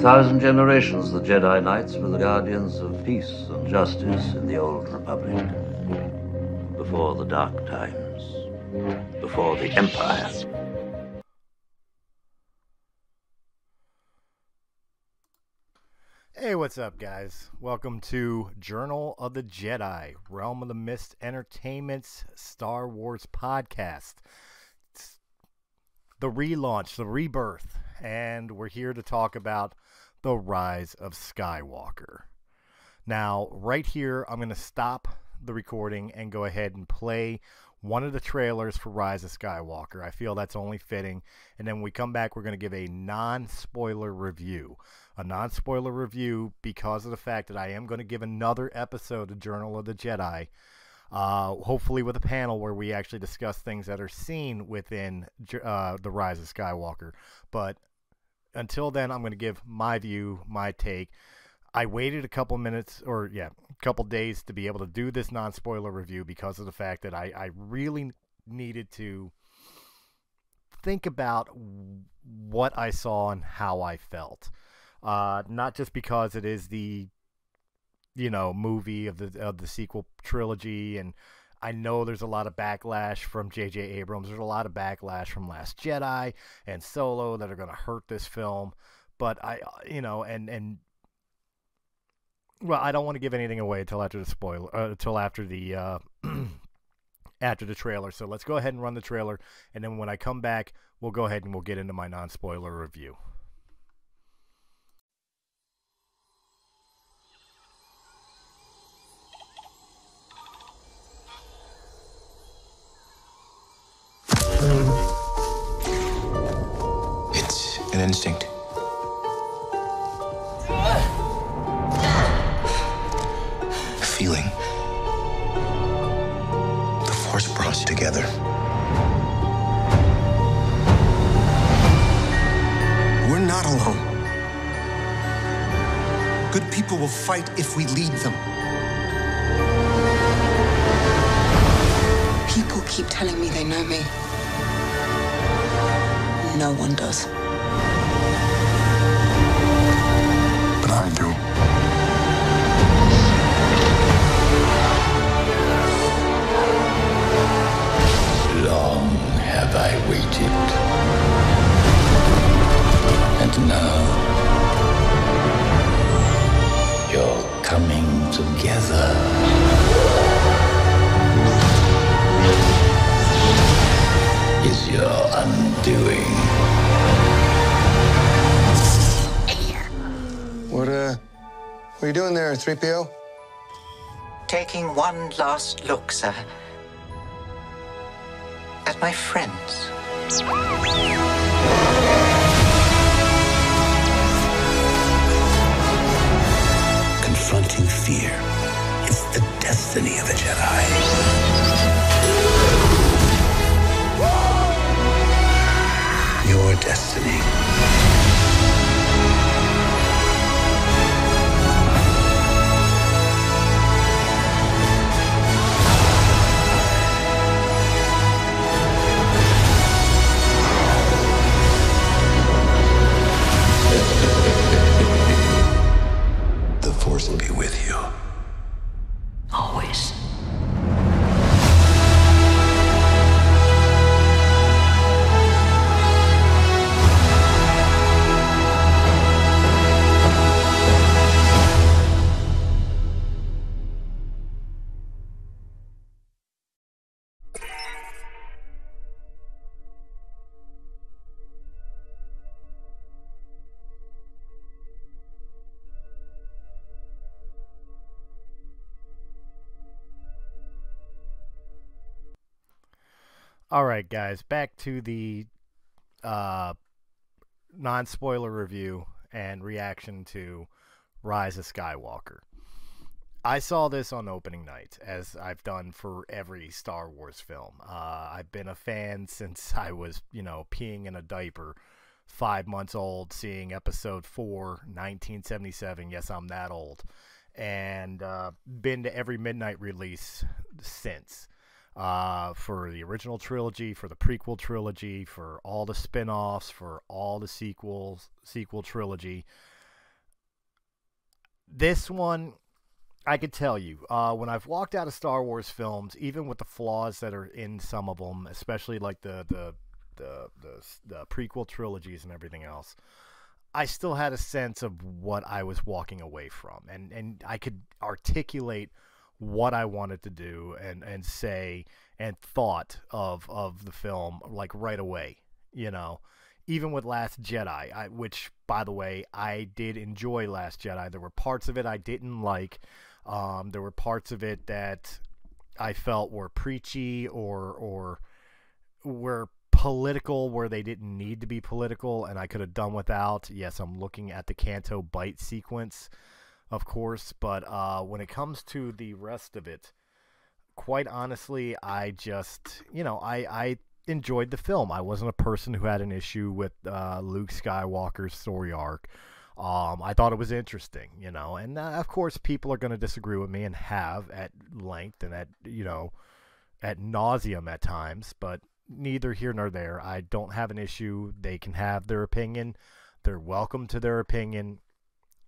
Thousand generations, the Jedi Knights were the guardians of peace and justice in the Old Republic. Before the Dark Times. Before the Empire. Hey, what's up, guys? Welcome to Journal of the Jedi, Realm of the Mist Entertainment's Star Wars podcast. It's the relaunch, the rebirth, and we're here to talk about the rise of Skywalker. Now, right here, I'm going to stop the recording and go ahead and play one of the trailers for Rise of Skywalker. I feel that's only fitting. And then when we come back, we're going to give a non spoiler review. A non spoiler review because of the fact that I am going to give another episode of Journal of the Jedi. Uh, hopefully, with a panel where we actually discuss things that are seen within uh, the Rise of Skywalker. But until then, I'm going to give my view, my take. I waited a couple minutes, or yeah, a couple days to be able to do this non spoiler review because of the fact that I, I really needed to think about what I saw and how I felt. Uh, not just because it is the, you know, movie of the of the sequel trilogy, and I know there's a lot of backlash from J.J. Abrams. There's a lot of backlash from Last Jedi and Solo that are going to hurt this film. But I, you know, and and well, I don't want to give anything away until after the spoiler, uh, until after the uh, after the trailer. So let's go ahead and run the trailer, and then when I come back, we'll go ahead and we'll get into my non-spoiler review. Good people will fight if we lead them. People keep telling me they know me. No one does. But I do. Long have I waited. And now coming together. Is your undoing. What, uh, what are you doing there, 3PO? Taking one last look, sir, at my friends. Fear. It's the destiny of a Jedi. Your destiny. Always. All right, guys, back to the uh, non spoiler review and reaction to Rise of Skywalker. I saw this on opening night, as I've done for every Star Wars film. Uh, I've been a fan since I was, you know, peeing in a diaper, five months old, seeing episode four, 1977. Yes, I'm that old. And uh, been to every midnight release since. Uh, for the original trilogy, for the prequel trilogy, for all the spin-offs, for all the sequels, sequel trilogy. This one, I could tell you, uh, when I've walked out of Star Wars films, even with the flaws that are in some of them, especially like the the the the, the prequel trilogies and everything else, I still had a sense of what I was walking away from, and and I could articulate what I wanted to do and and say and thought of of the film like right away, you know. Even with Last Jedi, I, which by the way I did enjoy Last Jedi. There were parts of it I didn't like. Um, there were parts of it that I felt were preachy or or were political where they didn't need to be political and I could have done without. Yes, I'm looking at the Canto Bight sequence, of course, but uh, when it comes to the rest of it, quite honestly, I just, you know, I, I enjoyed the film. I wasn't a person who had an issue with uh, Luke Skywalker's story arc. Um, I thought it was interesting, you know, and uh, of course, people are going to disagree with me and have at length and at, you know, at nauseum at times, but neither here nor there. I don't have an issue. They can have their opinion. They're welcome to their opinion.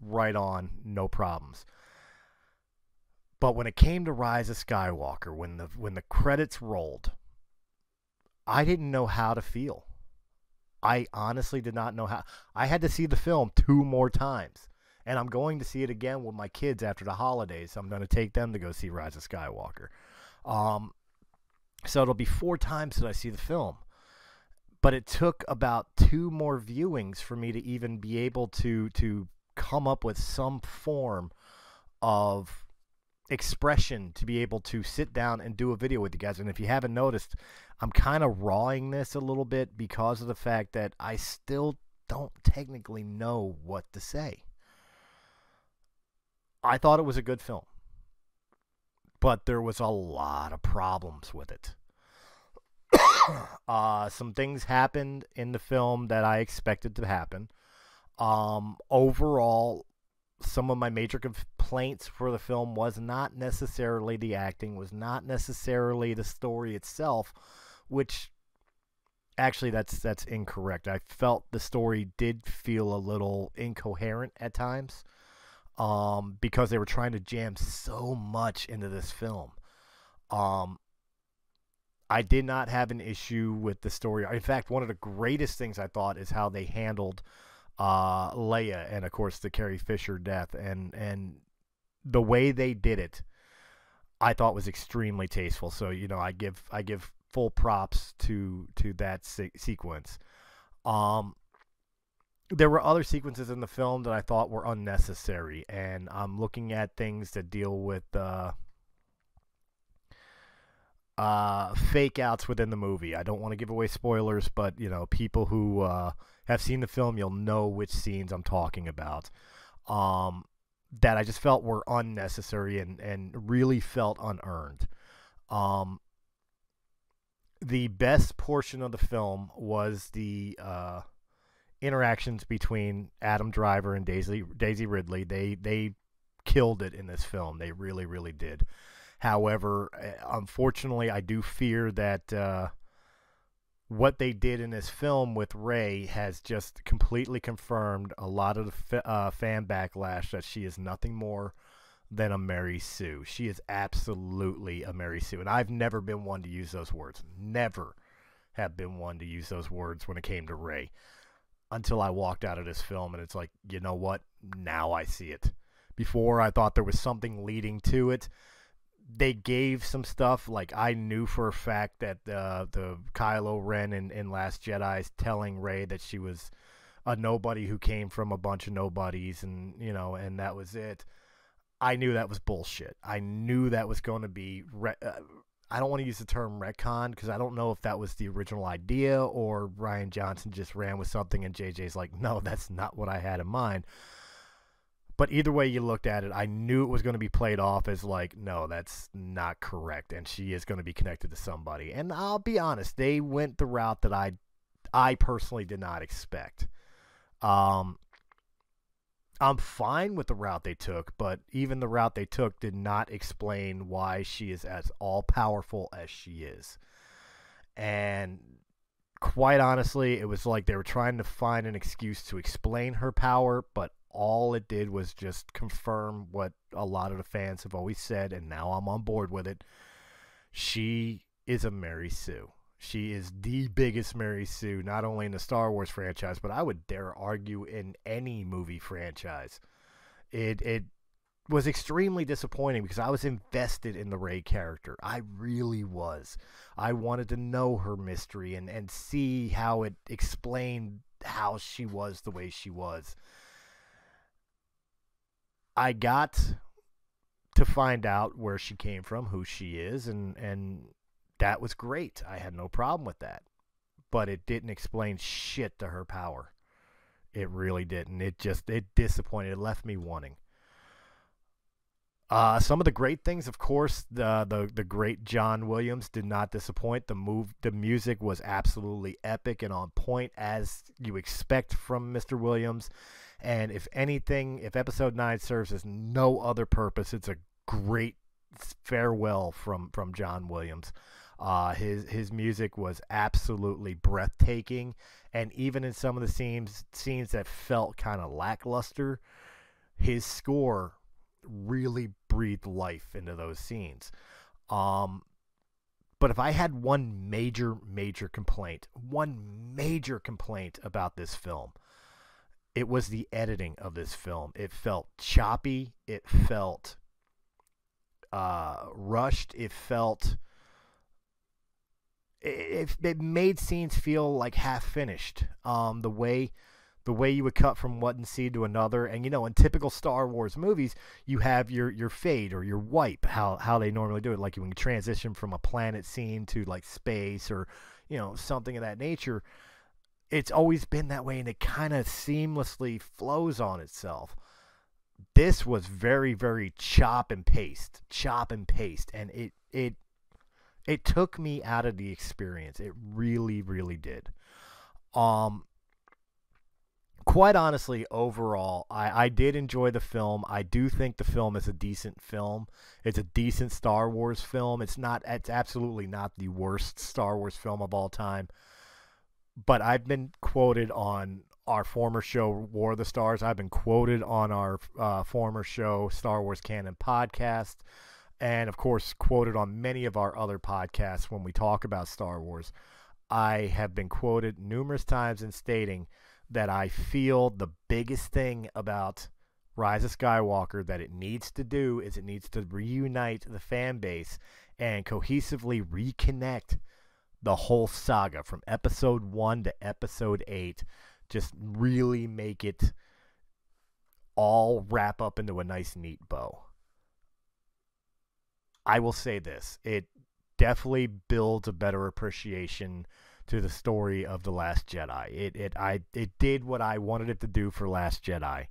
Right on, no problems. But when it came to Rise of Skywalker, when the when the credits rolled, I didn't know how to feel. I honestly did not know how. I had to see the film two more times. And I'm going to see it again with my kids after the holidays. I'm going to take them to go see Rise of Skywalker. Um, so it'll be four times that I see the film. But it took about two more viewings for me to even be able to to come up with some form of expression to be able to sit down and do a video with you guys. And if you haven't noticed, I'm kind of rawing this a little bit because of the fact that I still don't technically know what to say. I thought it was a good film but there was a lot of problems with it. uh, some things happened in the film that I expected to happen. Um, overall, some of my major complaints for the film was not necessarily the acting, was not necessarily the story itself, which actually that's that's incorrect. I felt the story did feel a little incoherent at times um, because they were trying to jam so much into this film. Um, I did not have an issue with the story. In fact, one of the greatest things I thought is how they handled uh, Leia and, of course, the Carrie Fisher death, and and the way they did it, I thought was extremely tasteful. So you know, I give I give full props to to that se- sequence. Um, there were other sequences in the film that I thought were unnecessary, and I'm looking at things that deal with uh, uh, fake outs within the movie. I don't want to give away spoilers, but you know, people who uh, have seen the film, you'll know which scenes I'm talking about. Um, that I just felt were unnecessary and and really felt unearned. Um, the best portion of the film was the uh, interactions between Adam Driver and Daisy Daisy Ridley. They they killed it in this film. They really really did. However, eh, unfortunately, I do fear that uh, what they did in this film with Rey has just completely confirmed a lot of the uh, fan backlash that she is nothing more than a Mary Sue. She is absolutely a Mary Sue, and I've never been one to use those words. Never have been one to use those words when it came to Rey until I walked out of this film and it's like, you know what? Now I see it. Before I thought there was something leading to it. They gave some stuff like I knew for a fact that uh, the Kylo Ren in, in Last Jedi's telling Rey that she was a nobody who came from a bunch of nobodies and you know and that was it. I knew that was bullshit. I knew that was going to be re- uh, I don't want to use the term retcon because I don't know if that was the original idea or Rian Johnson just ran with something and JJ's like, no, that's not what I had in mind. But either way you looked at it, I knew it was going to be played off as like, no, that's not correct, and she is going to be connected to somebody. And I'll be honest, they went the route that I, I personally did not expect. Um, I'm fine with the route they took, but even the route they took did not explain why she is as all powerful as she is. And quite honestly, it was like they were trying to find an excuse to explain her power, but all it did was just confirm what a lot of the fans have always said, and now I'm on board with it. She is a Mary Sue. She is the biggest Mary Sue, not only in the Star Wars franchise, but I would dare argue in any movie franchise. It it was extremely disappointing because I was invested in the Rey character. I really was. I wanted to know her mystery and, and see how it explained how she was the way she was. I got to find out where she came from, who she is, and, and that was great. I had no problem with that. But it didn't explain shit to her power. It really didn't. It just it disappointed. It left me wanting. Uh, some of the great things, of course, the, the the great John Williams did not disappoint. The move, the music was absolutely epic and on point, as you expect from Mr. Williams. And if anything, if Episode Nine serves as no other purpose, it's a great farewell from from John Williams. Uh, his his music was absolutely breathtaking, and even in some of the scenes scenes that felt kind of lackluster, his score really breathed life into those scenes. Um, but if I had one major, major complaint, one major complaint about this film, it was the editing of this film. It felt choppy. It felt uh, rushed. It felt. It, it made scenes feel like half finished. Um, the way the way you would cut from one scene to another. And you know, in typical Star Wars movies, you have your your fade or your wipe, how how they normally do it, like when you transition from a planet scene to like space or you know something of that nature. It's always been that way, and it kind of seamlessly flows on itself. This was very very chop and paste, chop and paste, and it it it took me out of the experience. It really really did. Um, quite honestly, overall, I, I did enjoy the film. I do think the film is a decent film. It's a decent Star Wars film. It's not. It's absolutely not the worst Star Wars film of all time. But I've been quoted on our former show War of the Stars. I've been quoted on our uh, former show Star Wars Canon podcast, and of course quoted on many of our other podcasts when we talk about Star Wars. I have been quoted numerous times in stating that I feel the biggest thing about Rise of Skywalker that it needs to do is it needs to reunite the fan base and cohesively reconnect the whole saga from episode 1 to episode 8 just really make it all wrap up into a nice neat bow. I will say this, it definitely builds a better appreciation to the story of the Last Jedi. It it I it did what I wanted it to do for Last Jedi,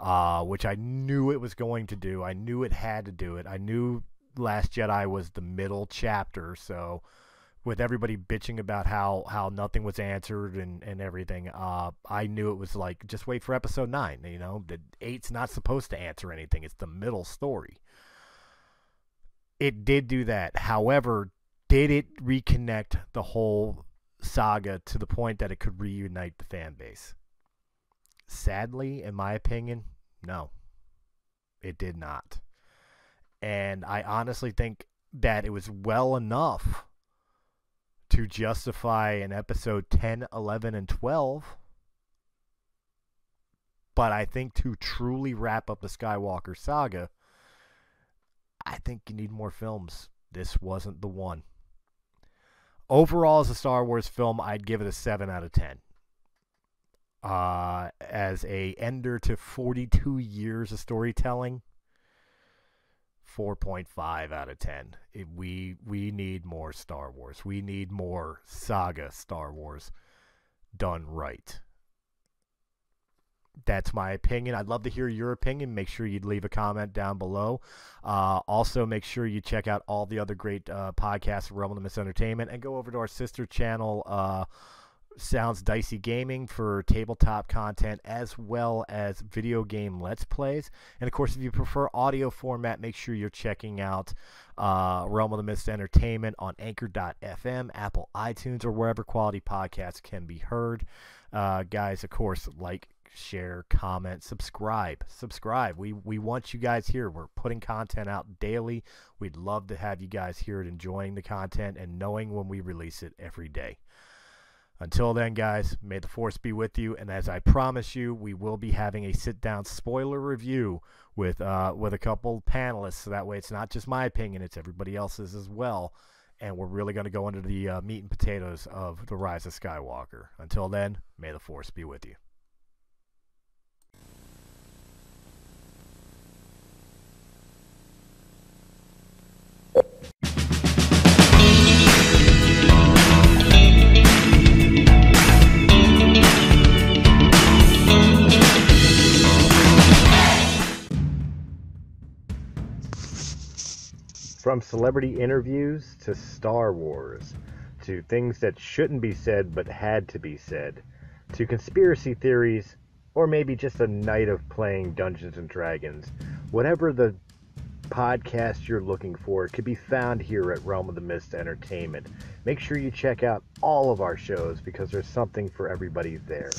uh, which I knew it was going to do. I knew it had to do it. I knew Last Jedi was the middle chapter, so with everybody bitching about how how nothing was answered and and everything, uh, I knew it was like just wait for Episode Nine. You know, the eight's not supposed to answer anything. It's the middle story. It did do that. However, did it reconnect the whole saga to the point that it could reunite the fan base. Sadly, in my opinion, no. It did not. And I honestly think that it was well enough to justify an episode 10, 11, and 12. But I think to truly wrap up the Skywalker saga, I think you need more films. This wasn't the one. Overall, as a Star Wars film, I'd give it a 7 out of 10. Uh, as a ender to 42 years of storytelling, 4.5 out of 10. It, we we need more Star Wars. We need more saga Star Wars done right that's my opinion. I'd love to hear your opinion. Make sure you leave a comment down below. Uh, also, make sure you check out all the other great uh, podcasts Realm of the Mist Entertainment and go over to our sister channel, uh, Sounds Dicey Gaming for tabletop content as well as video game Let's Plays. And of course, if you prefer audio format, make sure you're checking out uh, Realm of the Mist Entertainment on Anchor.fm, Apple iTunes, or wherever quality podcasts can be heard. Uh, guys, of course, like, share, comment, subscribe. Subscribe. We we want you guys here. We're putting content out daily. We'd love to have you guys here enjoying the content and knowing when we release it every day. Until then, guys, may the force be with you. And as I promise you, we will be having a sit-down spoiler review with uh, with a couple panelists. So that way, it's not just my opinion; it's everybody else's as well. And we're really going to go into the uh, meat and potatoes of the Rise of Skywalker. Until then, may the force be with you. From celebrity interviews to Star Wars, to things that shouldn't be said but had to be said, to conspiracy theories, or maybe just a night of playing Dungeons and Dragons. Whatever the podcast you're looking for can be found here at Realm of the Mist Entertainment. Make sure you check out all of our shows because there's something for everybody there.